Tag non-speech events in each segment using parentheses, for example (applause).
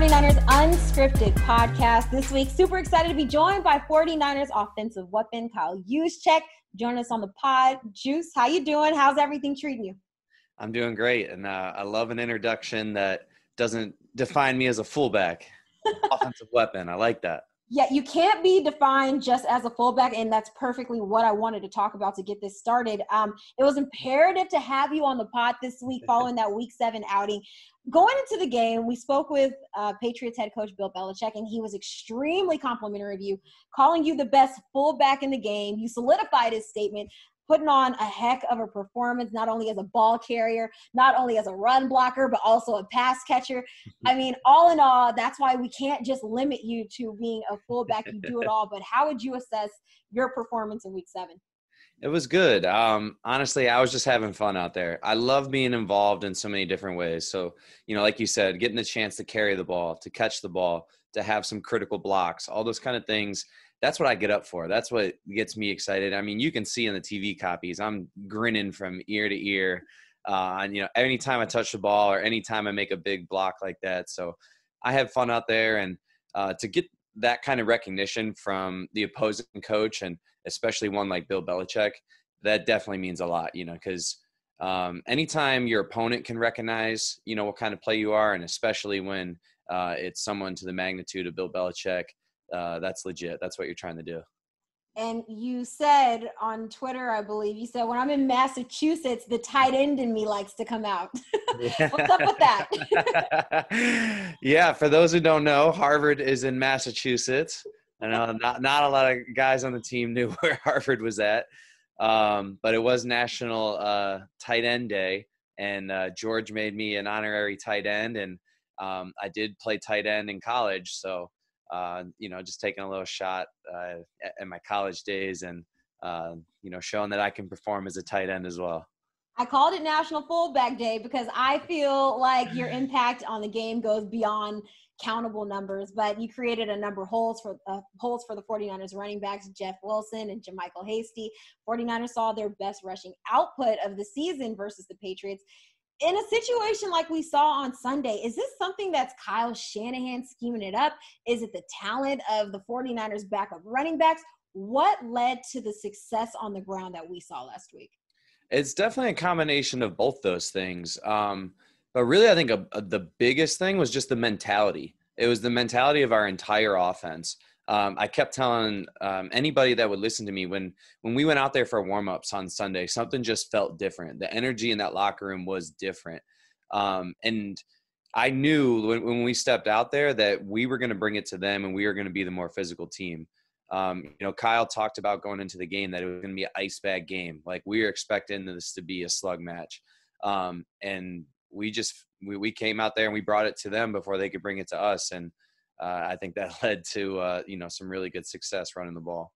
49ers Unscripted podcast this week. Super excited to be joined by 49ers offensive weapon Kyle Juszczyk. Join us on the pod. Juice, how you doing? How's everything treating you? I'm doing great, and uh, I love an introduction that doesn't define me as a fullback. (laughs) offensive weapon. I like that. Yeah, you can't be defined just as a fullback, and that's perfectly what I wanted to talk about to get this started. Um, it was imperative to have you on the pod this week following that Week Seven outing. Going into the game, we spoke with uh, Patriots head coach Bill Belichick, and he was extremely complimentary of you, calling you the best fullback in the game. You solidified his statement putting on a heck of a performance, not only as a ball carrier, not only as a run blocker, but also a pass catcher. (laughs) I mean, all in all, that's why we can't just limit you to being a fullback. You do it all. But how would you assess your performance in week seven? It was good. Um, honestly, I was just having fun out there. I love being involved in so many different ways. So, you know, like you said, getting the chance to carry the ball, to catch the ball, to have some critical blocks, all those kind of things that's what I get up for. That's what gets me excited. I mean, you can see in the TV copies, I'm grinning from ear to ear. Uh, and you know, anytime I touch the ball or anytime I make a big block like that, so I have fun out there, and uh, to get that kind of recognition from the opposing coach, and especially one like Bill Belichick, that definitely means a lot. You know, because um, anytime your opponent can recognize, you know, what kind of play you are, and especially when uh, it's someone to the magnitude of Bill Belichick, uh, that's legit. That's what you're trying to do. And you said on Twitter, I believe, you said, when I'm in Massachusetts, the tight end in me likes to come out. (laughs) What's up with that? (laughs) yeah, for those who don't know, Harvard is in Massachusetts. I know not, not a lot of guys on the team knew (laughs) where Harvard was at, um, but it was National uh, Tight End Day, and uh, George made me an honorary tight end, and um, I did play tight end in college, so uh, you know, just taking a little shot uh, at, my college days and, uh, you know, showing that I can perform as a tight end as well. I called it National Fullback Day because I feel like your (laughs) impact on the game goes beyond countable numbers, but you created a number of holes for uh, holes for the 49ers running backs, Jeff Wilson and JaMycal Hasty. 49ers saw their best rushing output of the season versus the Patriots in a situation like we saw on Sunday, is this something that's Kyle Shanahan scheming it up? Is it the talent of the 49ers backup running backs? What led to the success on the ground that we saw last week? It's definitely a combination of both those things. Um, but really, I think a, a, the biggest thing was just the mentality. It was the mentality of our entire offense um, I kept telling um, anybody that would listen to me when when we went out there for warm ups on Sunday, something just felt different. The energy in that locker room was different, um, and I knew when, when, we stepped out there that we were going to bring it to them, and we were going to be the more physical team. Um, you know, Kyle talked about going into the game that it was going to be an ice bag game. Like we were expecting this to be a slug match, um, and we just we, we came out there and we brought it to them before they could bring it to us, and uh, I think that (laughs) led to uh, you know some really good success running the ball.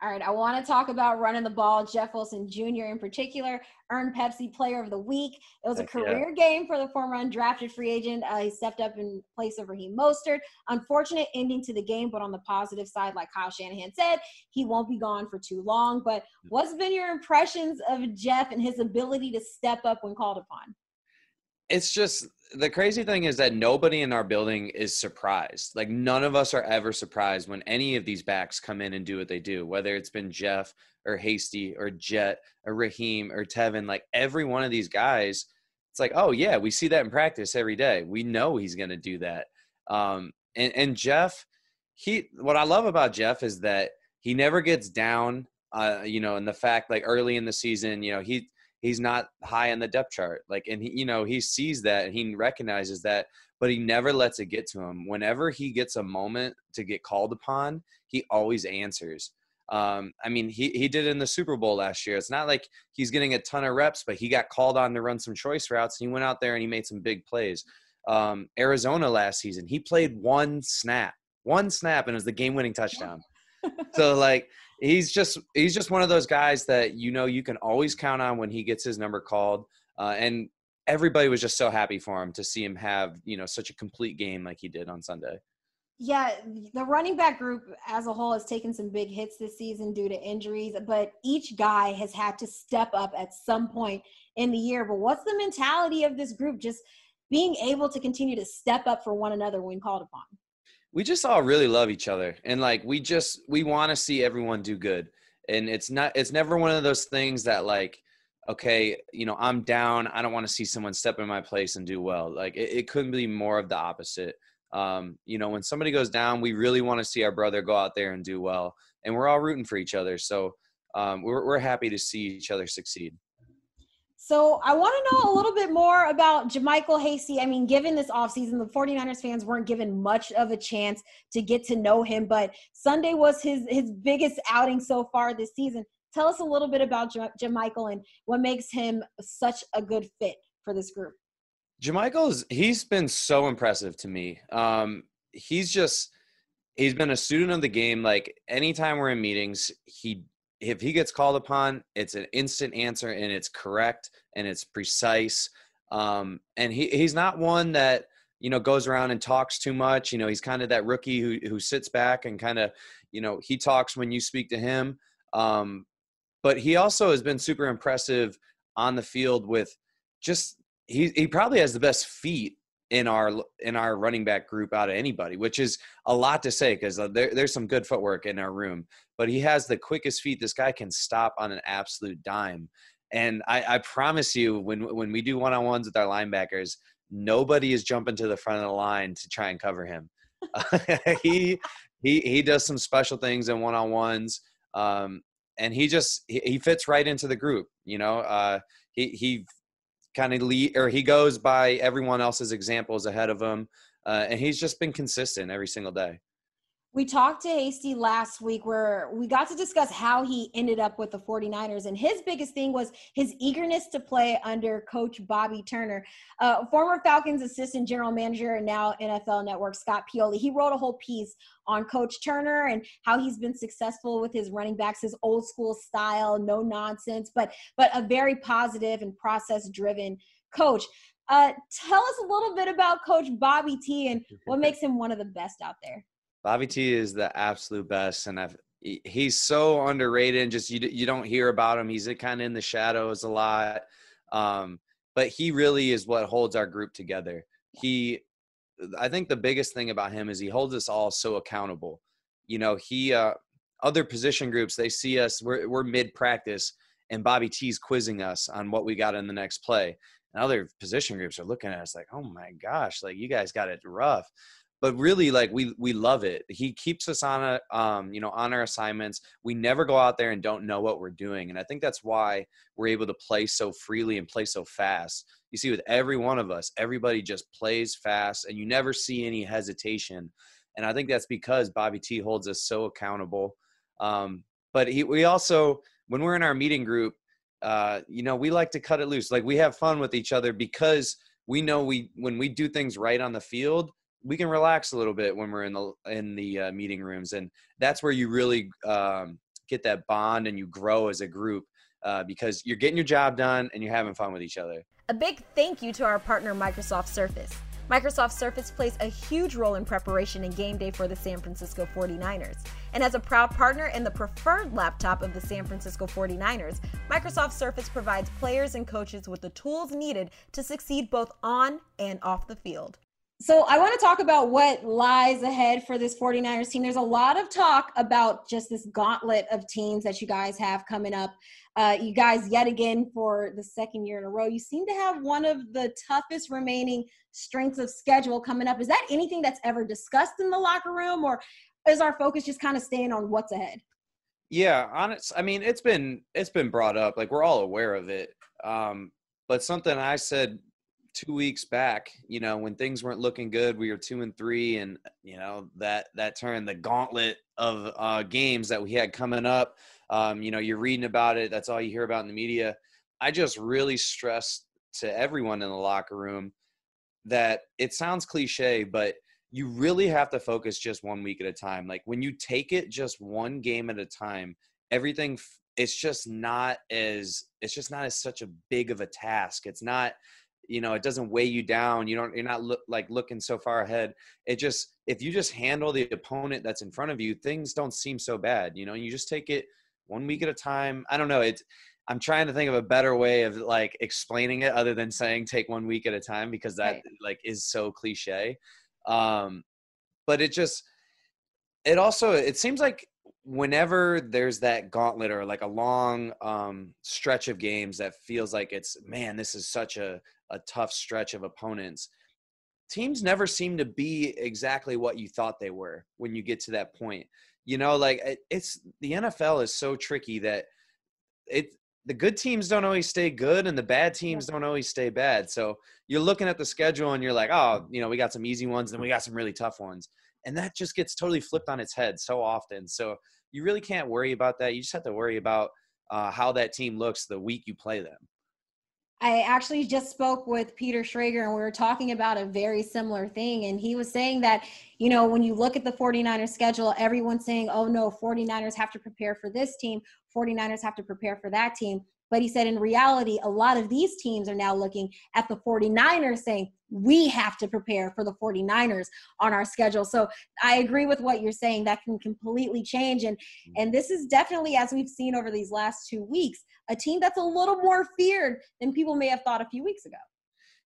All right, I want to talk about running the ball. Jeff Wilson Jr. in particular earned Pepsi Player of the Week. It was Heck a career yeah. game for the former undrafted free agent. Uh, he stepped up in place of Raheem Mostert. Unfortunate ending to the game, but on the positive side, like Kyle Shanahan said, he won't be gone for too long. But what's been your impressions of Jeff and his ability to step up when called upon? It's just the crazy thing is that nobody in our building is surprised. Like none of us are ever surprised when any of these backs come in and do what they do, whether it's been Jeff or Hasty or Jet or Raheem or Tevin. Like every one of these guys, it's like, oh yeah, we see that in practice every day. We know he's to do that. Um, and, and Jeff, he, what I love about Jeff is that he never gets down. Uh, you know, and the fact like early in the season, you know, he he's not high on the depth chart. Like, and he, you know, he sees that and he recognizes that, but he never lets it get to him. Whenever he gets a moment to get called upon, he always answers. Um, I mean, he, he did it in the Super Bowl last year. It's not like he's getting a ton of reps, but he got called on to run some choice routes and he went out there and he made some big plays. Um, Arizona last season, he played one snap, one snap, and it was the game winning touchdown. (laughs) so like he's just he's just one of those guys that you know you can always count on when he gets his number called uh, and everybody was just so happy for him to see him have you know such a complete game like he did on sunday. Yeah the running back group as a whole has taken some big hits this season due to injuries but each guy has had to step up at some point in the year. But what's the mentality of this group? Just being able to continue to step up for one another when called upon? We just all really love each other. And like, we just, we want to see everyone do good. And it's not, it's never one of those things that like, okay, you know, I'm down. I don't want to see someone step in my place and do well. Like, it, it couldn't be more of the opposite. Um, you know, when somebody goes down, we really want to see our brother go out there and do well. And we're all rooting for each other. So um, we're, we're happy to see each other succeed. So I want to know a little bit more about JaMycal Hasty. I mean, given this offseason, the 49ers fans weren't given much of a chance to get to know him, but Sunday was his his biggest outing so far this season. Tell us a little bit about J- JaMycal and what makes him such a good fit for this group. JaMycal's he's been so impressive to me. Um, he's just he's been a student of the game. Like anytime we're in meetings, he if he gets called upon, it's an instant answer and it's correct and it's precise. Um, and he he's not one that you know goes around and talks too much. You know, he's kind of that rookie who who sits back and kind of you know he talks when you speak to him. Um, but he also has been super impressive on the field with just he he probably has the best feet in our in our running back group out of anybody, which is a lot to say because uh, there, there's some good footwork in our room. But he has the quickest feet. This guy can stop on an absolute dime. And I, I promise you, when when we do one on ones with our linebackers, nobody is jumping to the front of the line to try and cover him. (laughs) he he he does some special things in one on ones, um, and he just he, he, fits right into the group. You know, uh, he he kind of lead or he goes by everyone else's examples ahead of him, uh, and he's just been consistent every single day. We talked to Hasty last week where we got to discuss how he ended up with the 49ers. And his biggest thing was his eagerness to play under coach Bobby Turner, uh, former Falcons assistant general manager and now NFL Network Scott Pioli. He wrote a whole piece on Coach Turner and how he's been successful with his running backs, his old school style, no nonsense, but but a very positive and process driven coach. Uh, tell us a little bit about Coach Bobby T and what makes him one of the best out there. Bobby T is the absolute best, and I've he's so underrated. And just you you don't hear about him. He's kind of in the shadows a lot, um, but he really is what holds our group together. He, I think the biggest thing about him is he holds us all so accountable. You know, he uh, other position groups they see us we're we're mid practice, and Bobby T's quizzing us on what we got in the next play. And other position groups are looking at us like, oh my gosh, like you guys got it rough but really like we we love it. He keeps us on a um you know on our assignments. We never go out there and don't know what we're doing and i think that's why we're able to play so freely and play so fast. You see with every one of us everybody just plays fast and you never see any hesitation and i think that's because bobby t holds us so accountable um but he we also when we're in our meeting group uh you know we like to cut it loose. Like we have fun with each other because we know we when we do things right on the field we can relax a little bit when we're in the in the uh, meeting rooms, and that's where you really um, get that bond and you grow as a group uh, because you're getting your job done and you're having fun with each other. A big thank you to our partner Microsoft Surface. Microsoft Surface plays a huge role in preparation and game day for the San Francisco 49ers. And as a proud partner and the preferred laptop of the San Francisco 49ers, Microsoft Surface provides players and coaches with the tools needed to succeed both on and off the field so I want to talk about what lies ahead for this 49ers team. There's a lot of talk about just this gauntlet of teams that you guys have coming up. Uh, you guys, yet again, for the second year in a row, you seem to have one of the toughest remaining strengths of schedule coming up. Is that anything that's ever discussed in the locker room, or is our focus just kind of staying on what's ahead? Yeah, honest. I mean, it's been it's been brought up. Like we're all aware of it. Um, but something I said two weeks back, you know, when things weren't looking good, we were two and three, and you know that that turned the gauntlet of uh, games that we had coming up. Um, you know, you're reading about it. That's all you hear about in the media. I just really stressed to everyone in the locker room that it sounds cliche, but you really have to focus just one week at a time. Like when you take it just one game at a time, everything it's just not as it's just not as such a big of a task. It's not you know it doesn't weigh you down you don't you're not look, like looking so far ahead it just if you just handle the opponent that's in front of you things don't seem so bad you know you just take it one week at a time i don't know it's I'm trying to think of a better way of like explaining it other than saying take one week at a time because that right. like is so cliche. Um, but it just it also it seems like whenever there's that gauntlet or like a long um, stretch of games that feels like it's man this is such a, a tough stretch of opponents teams never seem to be exactly what you thought they were when you get to that point. You know like it's the nfl is so tricky that it the good teams don't always stay good and the bad teams don't always stay bad. So you're looking at the schedule and you're like oh you know we got some easy ones and we got some really tough ones and that just gets totally flipped on its head so often so you really can't worry about that. You just have to worry about uh, how that team looks the week you play them. I actually just spoke with Peter Schrager and we were talking about a very similar thing. And he was saying that, you know, when you look at the 49ers schedule, everyone's saying, oh no, 49ers have to prepare for this team, 49ers have to prepare for that team. But he said, in reality, a lot of these teams are now looking at the 49ers saying, we have to prepare for the 49ers on our schedule. So I agree with what you're saying. That can completely change. And, mm-hmm. and this is definitely, as we've seen over these last two weeks, a team that's a little more feared than people may have thought a few weeks ago.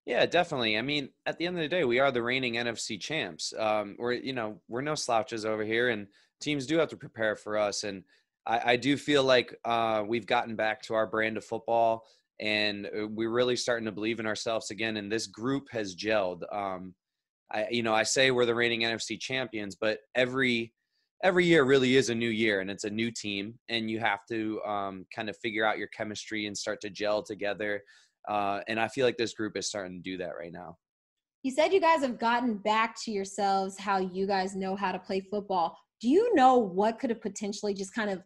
Yeah, definitely. I mean, at the end of the day, we are the reigning NFC champs. Um, we're, you know, we're no slouches over here, and teams do have to prepare for us. And I, I do feel like uh, we've gotten back to our brand of football, and uh, we're really starting to believe in ourselves again. And this group has gelled. Um, I, you know, I say we're the reigning NFC champions, but every every year really is a new year, and it's a new team, and you have to um, kind of figure out your chemistry and start to gel together. Uh, and I feel like this group is starting to do that right now. You said you guys have gotten back to yourselves how you guys know how to play football. Do you know what could have potentially just kind of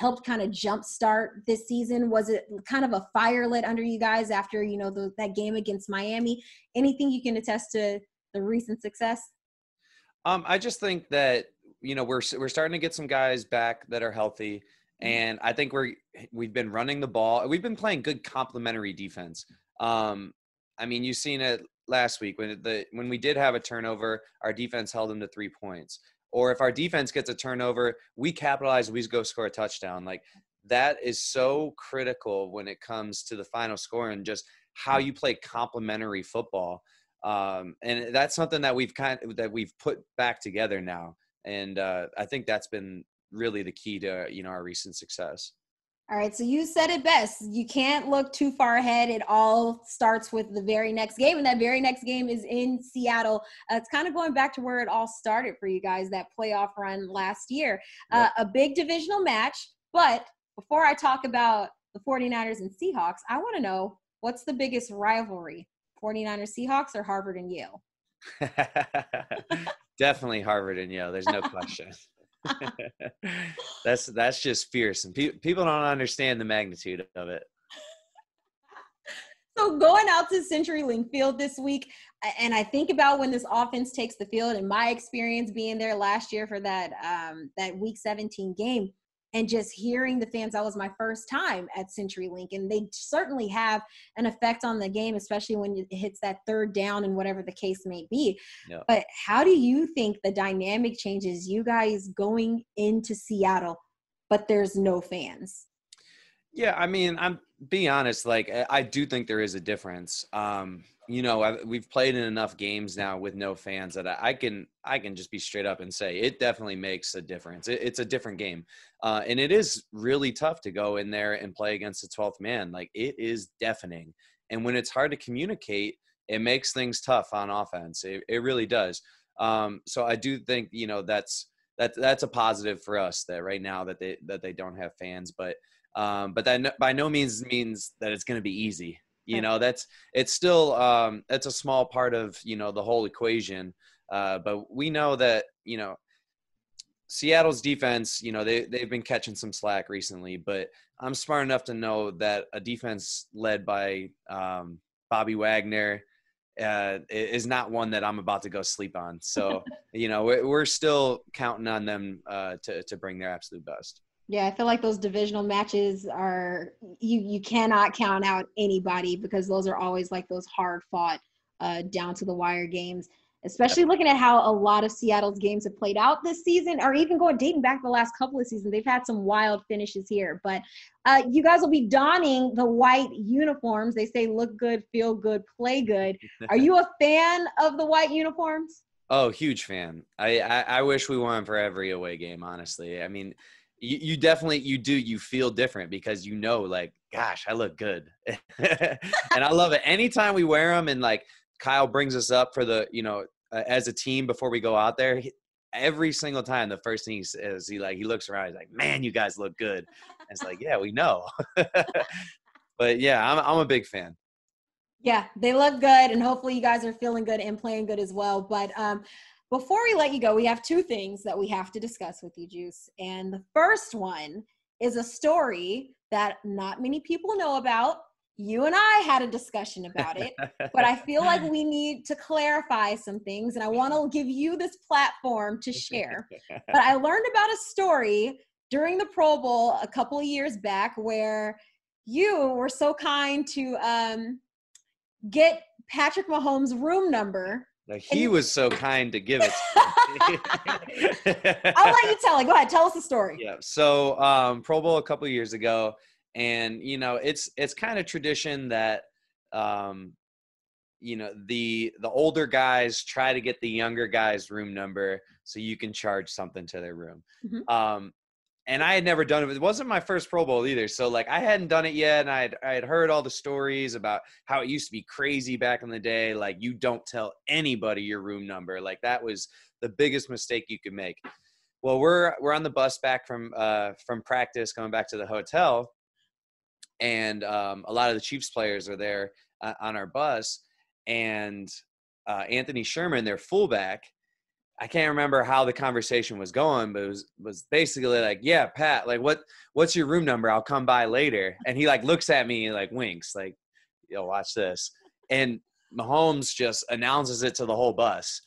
helped kind of jumpstart this season? Was it kind of a fire lit under you guys after you know the, that game against Miami? Anything you can attest to the recent success? Um, I just think that you know we're we're starting to get some guys back that are healthy, mm-hmm. and I think we're we've been running the ball. We've been playing good complementary defense. Um, I mean, you've seen it last week when the when we did have a turnover, our defense held them to three points or if our defense gets a turnover, we capitalize, we go score a touchdown. Like that is so critical when it comes to the final score and just how you play complementary football. Um, and that's something that we've kind of, that we've put back together now. And uh, I think that's been really the key to you know our recent success. All right, so you said it best. You can't look too far ahead. It all starts with the very next game, and that very next game is in Seattle. Uh, it's kind of going back to where it all started for you guys that playoff run last year. Uh, yep. A big divisional match, but before I talk about the 49ers and Seahawks, I want to know what's the biggest rivalry 49ers Seahawks or Harvard and Yale? (laughs) Definitely Harvard and Yale. There's no question. (laughs) (laughs) that's that's just fierce, and pe- people don't understand the magnitude of it. So going out to CenturyLink Field this week, and I think about when this offense takes the field, and my experience being there last year for that um, that Week 17 game, and just hearing the fans that was my first time at CenturyLink and they certainly have an effect on the game especially when it hits that third down and whatever the case may be. But how do you think the dynamic changes you guys going into seattle but there's no fans yeah i mean i'm being honest like i do think there is a difference. Um you know I've, we've played in enough games now with no fans that I, I, can i can just be straight up and say it definitely makes a difference. It, it's a different game. Uh, and it is really tough to go in there and play against the 12th man. Like it is deafening. And when it's hard to communicate it makes things tough on offense. It, it really does. Um, so i do think you know that's that, that's a positive for us that right now that they that they don't have fans. But um, but that by no means means that it's going to be easy you know that's it's still um it's a small part of you know the whole equation uh but we know that you know Seattle's defense, you know, they they've been catching some slack recently, but I'm smart enough to know that a defense led by um, Bobby Wagner uh, is not one that I'm about to go sleep on. So, (laughs) you know, we're, we're still counting on them uh, to to bring their absolute best. Yeah, I feel like those divisional matches are you you cannot count out anybody because those are always like those hard fought uh, down to the wire games. especially looking at how a lot of Seattle's games have played out this season, or even going dating back the last couple of seasons. They've had some wild finishes here. But uh, you guys will be donning the white uniforms. They say look good, feel good, play good. (laughs) Are you a fan of the white uniforms? Oh, huge fan. I, I, I wish we won for every away game, honestly. I mean, you, you definitely you do you feel different because you know like gosh i look good (laughs) and i love it anytime we wear them and like Kyle brings us up for the, you know, uh, as a team before we go out there. He, every single time, the first thing he says, he like he looks around, he's like, "Man, you guys look good." And it's like, yeah, we know. (laughs) but yeah, I'm I'm a big fan. Yeah, they look good, and hopefully you guys are feeling good and playing good as well. But um, before we let you go, we have two things that we have to discuss with you, Juice. And the first one is a story that not many people know about you and I had a discussion about it, but I feel like we need to clarify some things and I want to give you this platform to share. But I learned about a story during the Pro Bowl a couple of years back where you were so kind to um, get Patrick Mahomes' room number. Like he was so kind to give it. To (laughs) (laughs) I'll let you tell it. Go ahead, tell us the story. Yeah. So um, Pro Bowl a couple years ago, and you know it's it's kind of tradition that um you know the the older guys try to get the younger guys room number so you can charge something to their room mm-hmm. um and i had never done it it wasn't my first pro bowl either so like i hadn't done it yet and i had i had heard all the stories about how it used to be crazy back in the day like you don't tell anybody your room number like that was the biggest mistake you could make well we're we're on the bus back from uh from practice going back to the hotel and um, a lot of the Chiefs players are there uh, on our bus. And uh, Anthony Sherman, their fullback, I can't remember how the conversation was going, but it was was basically like, "Yeah, Pat, like what what's your room number? I'll come by later." And he like looks at me and like winks, like, "Yo, watch this." And Mahomes just announces it to the whole bus.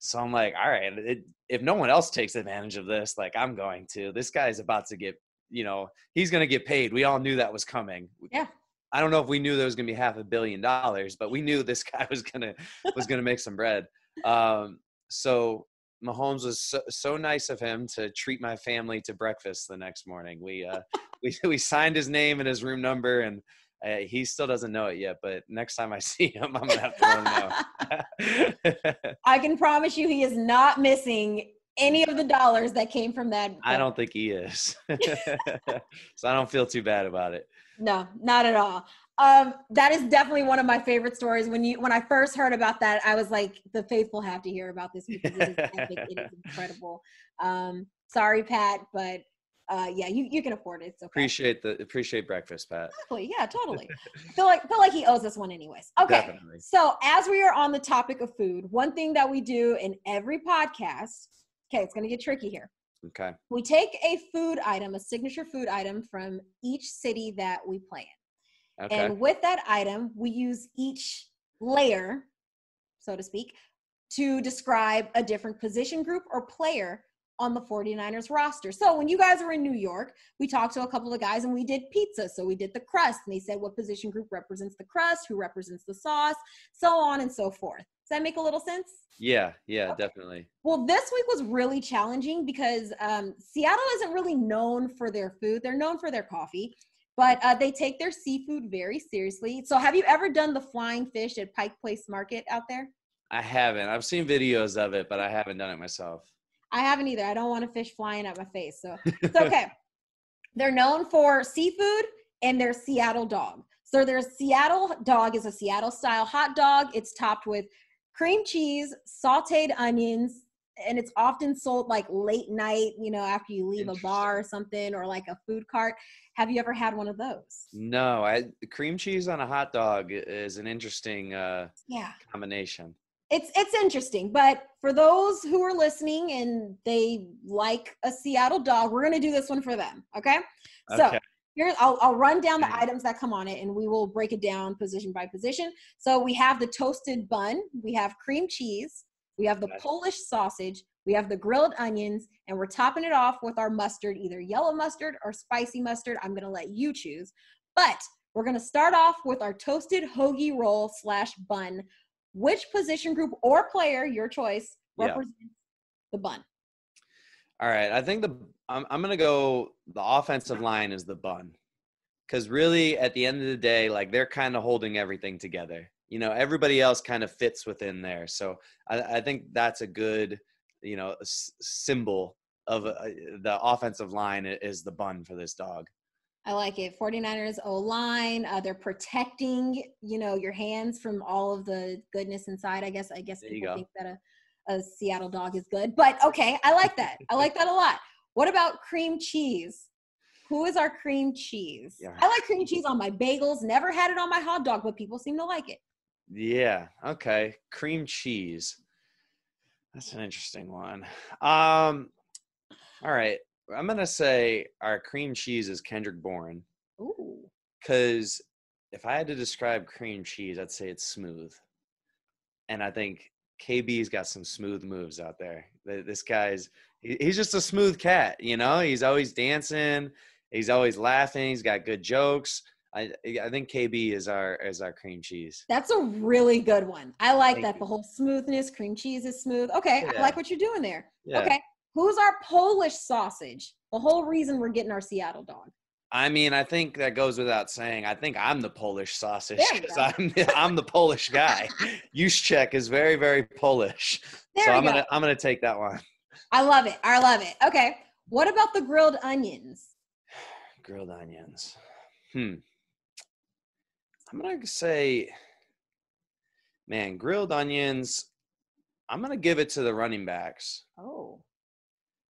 So I'm like, all right, it, if no one else takes advantage of this, like I'm going to. This guy's about to get you know, he's going to get paid. We all knew that was coming. Yeah. I don't know if we knew there was going to be half a billion dollars, but we knew this (laughs) guy was going to was going to make some bread. Um, so Mahomes was so, so, nice of him to treat my family to breakfast the next morning. We uh, (laughs) we we signed his name and his room number, and uh, he still doesn't know it yet. But next time I (laughs) see him, I'm gonna have to let him know. (laughs) I can promise you, he is not missing any of the dollars that came from that. I don't think he is. so I don't feel too bad about it. No, not at all. Um, that is definitely one of my favorite stories. When you when I first heard about that, I was like, the faithful have to hear about this because it is epic. it is (laughs) incredible. Um, sorry, Pat, but uh, yeah, you, you can afford it. okay. Appreciate the appreciate breakfast, Pat. Exactly. Yeah, totally. (laughs) feel like feel like he owes us one anyways. Okay. Definitely. So as we are on the topic of food, one thing that we do in every podcast Okay, it's going to get tricky here. Okay. We take a food item, a signature food item from each city that we play in. Okay. And with that item, we use each layer, so to speak, to describe a different position group or player on the 49ers roster. So when you guys were in New York, we talked to a couple of guys and we did pizza. So we did the crust and they said what position group represents the crust, who represents the sauce, so on and so forth. Does that make a little sense? Yeah, yeah, okay. definitely. Well, this week was really challenging because um, Seattle isn't really known for their food. They're known for their coffee, but uh, they take their seafood very seriously. So, have you ever done the flying fish at Pike Place Market out there? I haven't. I've seen videos of it, but I haven't done it myself. I haven't either. I don't want a fish flying at my face, so (laughs) it's okay. They're known for seafood and their Seattle dog. So their Seattle dog is a Seattle style hot dog. It's topped with cream cheese, sauteed onions, and it's often sold like late night, you know, after you leave a bar or something or like a food cart. Have you ever had one of those? No, I cream cheese on a hot dog is an interesting uh yeah combination. It's it's interesting, but for those who are listening and they like a Seattle dog, we're going to do this one for them, okay? okay. So, here I'll, I'll run down the items that come on it and we will break it down position by position so we have the toasted bun we have cream cheese we have the polish sausage we have the grilled onions and we're topping it off with our mustard either yellow mustard or spicy mustard i'm to let you choose but we're to start off with our toasted hoagie roll slash bun which position group or player, your choice, Yeah. represents the bun? All right, I think the I'm I'm gonna go. The offensive line is the bun, because really at the end of the day, like they're kind of holding everything together. You know, everybody else kind of fits within there. So I, I think that's a good, you know, s- symbol of uh, the offensive line is the bun for this dog. I like it. 49ers O line. Uh, they're protecting, you know, your hands from all of the goodness inside. I guess. I guess There people think that a, a Seattle dog is good, but okay, I like that. I like that a lot. What about cream cheese? Who is our cream cheese? Yeah. I like cream cheese on my bagels. Never had it on my hot dog, but people seem to like it. Yeah. Okay. Cream cheese. That's an interesting one. Um. All right. I'm gonna say our cream cheese is Kendrick Bourne. Ooh. because if I had to describe cream cheese, I'd say it's smooth. And I think KB's got some smooth moves out there. This guy's he's just a smooth cat, you know. He's always dancing, he's always laughing, he's got good jokes. I I think KB is our is our cream cheese. That's a really good one. I like Thank that. you. The whole smoothness, cream cheese is smooth. Okay, I like what you're doing there. Yeah. Okay. Who's our Polish sausage? The whole reason we're getting our Seattle dog. I mean, I think that goes without saying. I think I'm the Polish sausage because. I'm the, I'm the Polish guy. (laughs) Juszczyk is very very Polish, There so I'm go. gonna I'm gonna take that one. I love it. I love it. Okay. What about the grilled onions? (sighs) grilled onions. Hmm. I'm gonna say, man, grilled onions. I'm gonna give it to the running backs Oh.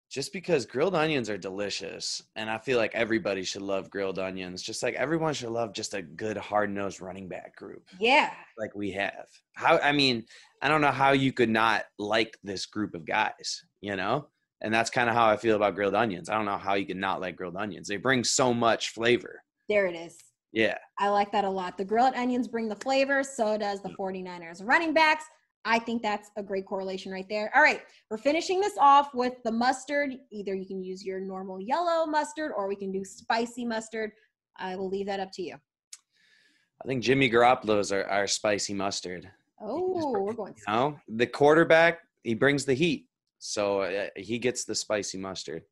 just because grilled onions are delicious, and I feel like everybody should love grilled onions. Just like everyone should love just a good hard nosed running back group Yeah. like we have. How I mean, I don't know how you could not like this group of guys, you know? And that's kind of how I feel about grilled onions. I don't know how you could not like grilled onions. They bring so much flavor. There it is. Yeah. I like that a lot. The grilled onions bring the flavor, so does the 49ers running backs. I think that's a great correlation right there. All right, we're finishing this off with the mustard. Either you can use your normal yellow mustard or we can do spicy mustard. I will leave that up to you. I think Jimmy Garoppolo's our, our spicy mustard. Oh, we're going. You know, the quarterback, he brings the heat. So uh, he gets the spicy mustard.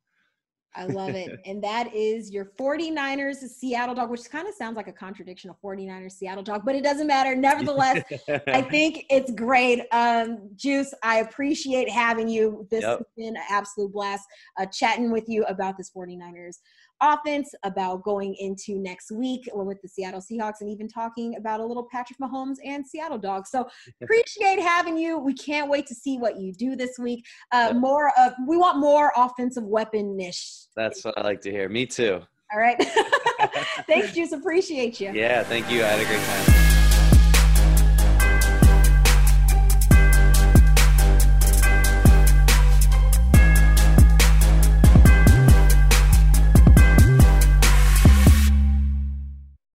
I love it. (laughs) And that is your 49ers Seattle dog, which kind of sounds like a contradiction of 49ers Seattle dog, but it doesn't matter. Nevertheless, I (laughs) think it's great. Um, Juice, I appreciate having you. This Yep. has been an absolute blast uh, chatting with you about this 49ers offense, about going into next week with the Seattle Seahawks, and even talking about a little Patrick Mahomes and Seattle dogs. So appreciate having you. We can't wait to see what you do this week. Uh, More of, we want more offensive weapon-ish. That's what I like to hear. Me too. All right. (laughs) (laughs) Thanks, Juice. Appreciate you. Yeah, thank you. I had a great time.